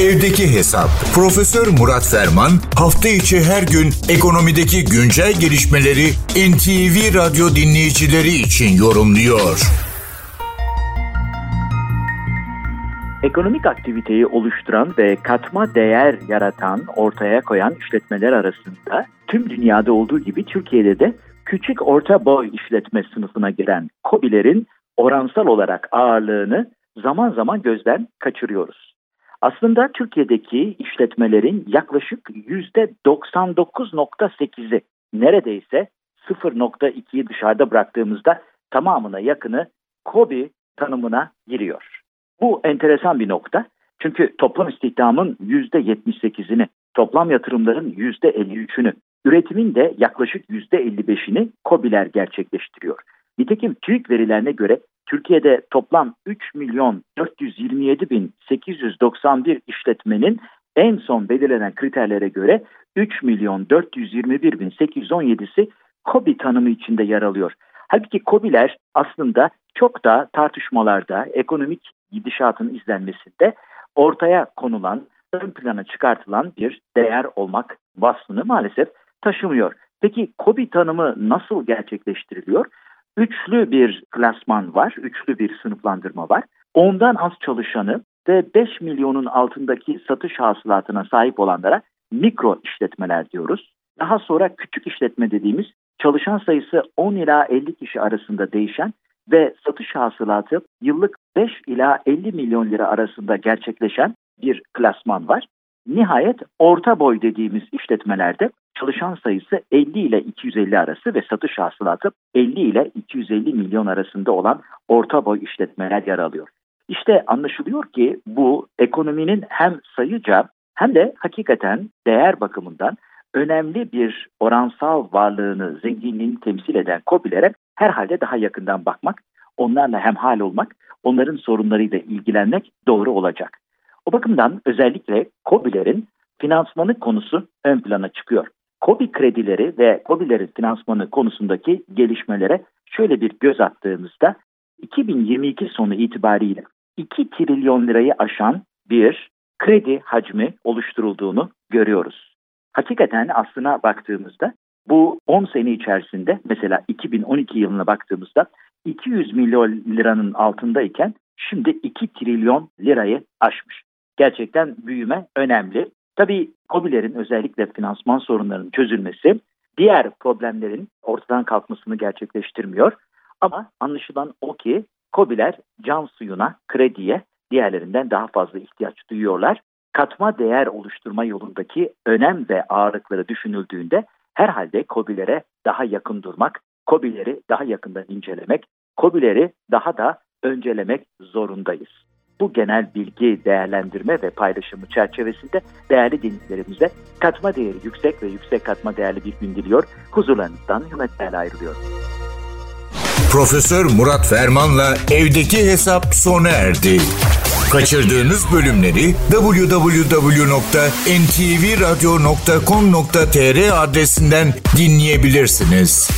Evdeki Hesap. Profesör Murat Ferman hafta içi her gün ekonomideki güncel gelişmeleri NTV Radyo dinleyicileri için yorumluyor. Ekonomik aktiviteyi oluşturan ve katma değer yaratan, ortaya koyan işletmeler arasında tüm dünyada olduğu gibi Türkiye'de de küçük orta boy işletme sınıfına giren COBİ'lerin oransal olarak ağırlığını zaman zaman gözden kaçırıyoruz. Aslında Türkiye'deki işletmelerin yaklaşık %99.8'i neredeyse 0.2'yi dışarıda bıraktığımızda tamamına yakını KOBİ tanımına giriyor. Bu enteresan bir nokta. Çünkü toplam istihdamın %78'ini, toplam yatırımların %53'ünü, üretimin de yaklaşık %55'ini KOBİ'ler gerçekleştiriyor. Nitekim TÜİK verilerine göre Türkiye'de toplam 3 milyon 427 bin 891 işletmenin en son belirlenen kriterlere göre 3 milyon 421 bin 817'si KOBİ tanımı içinde yer alıyor. Halbuki KOBİ'ler aslında çok da tartışmalarda, ekonomik gidişatın izlenmesinde ortaya konulan, ön plana çıkartılan bir değer olmak vasfını maalesef taşımıyor. Peki KOBİ tanımı nasıl gerçekleştiriliyor? Üçlü bir klasman var, üçlü bir sınıflandırma var. Ondan az çalışanı ve 5 milyonun altındaki satış hasılatına sahip olanlara mikro işletmeler diyoruz. Daha sonra küçük işletme dediğimiz çalışan sayısı 10 ila 50 kişi arasında değişen ve satış hasılatı yıllık 5 ila 50 milyon lira arasında gerçekleşen bir klasman var. Nihayet orta boy dediğimiz işletmelerde çalışan sayısı 50 ile 250 arası ve satış hasılatı 50 ile 250 milyon arasında olan orta boy işletmeler yer alıyor. İşte anlaşılıyor ki bu ekonominin hem sayıca hem de hakikaten değer bakımından önemli bir oransal varlığını, zenginliğini temsil eden COBİ'lere herhalde daha yakından bakmak, onlarla hemhal olmak, onların sorunlarıyla ilgilenmek doğru olacak. O bakımdan özellikle COBİ'lerin finansmanı konusu ön plana çıkıyor. COBİ kredileri ve COBİ'lerin finansmanı konusundaki gelişmelere şöyle bir göz attığımızda 2022 sonu itibariyle 2 trilyon lirayı aşan bir kredi hacmi oluşturulduğunu görüyoruz. Hakikaten aslına baktığımızda bu 10 sene içerisinde mesela 2012 yılına baktığımızda 200 milyon liranın altındayken şimdi 2 trilyon lirayı aşmış. Gerçekten büyüme önemli. Tabii COBİ'lerin özellikle finansman sorunlarının çözülmesi diğer problemlerin ortadan kalkmasını gerçekleştirmiyor. Ama anlaşılan o ki COBİ'ler can suyuna, krediye diğerlerinden daha fazla ihtiyaç duyuyorlar. Katma değer oluşturma yolundaki önem ve ağırlıkları düşünüldüğünde herhalde COBİ'lere daha yakın durmak, COBİ'leri daha yakından incelemek, COBİ'leri daha da öncelemek zorundayız bu genel bilgi değerlendirme ve paylaşımı çerçevesinde değerli dinleyicilerimize katma değeri yüksek ve yüksek katma değerli bir gün diliyor. Huzurlarınızdan hürmetlerle ayrılıyorum. Profesör Murat Ferman'la evdeki hesap sona erdi. Kaçırdığınız bölümleri www.ntvradio.com.tr adresinden dinleyebilirsiniz.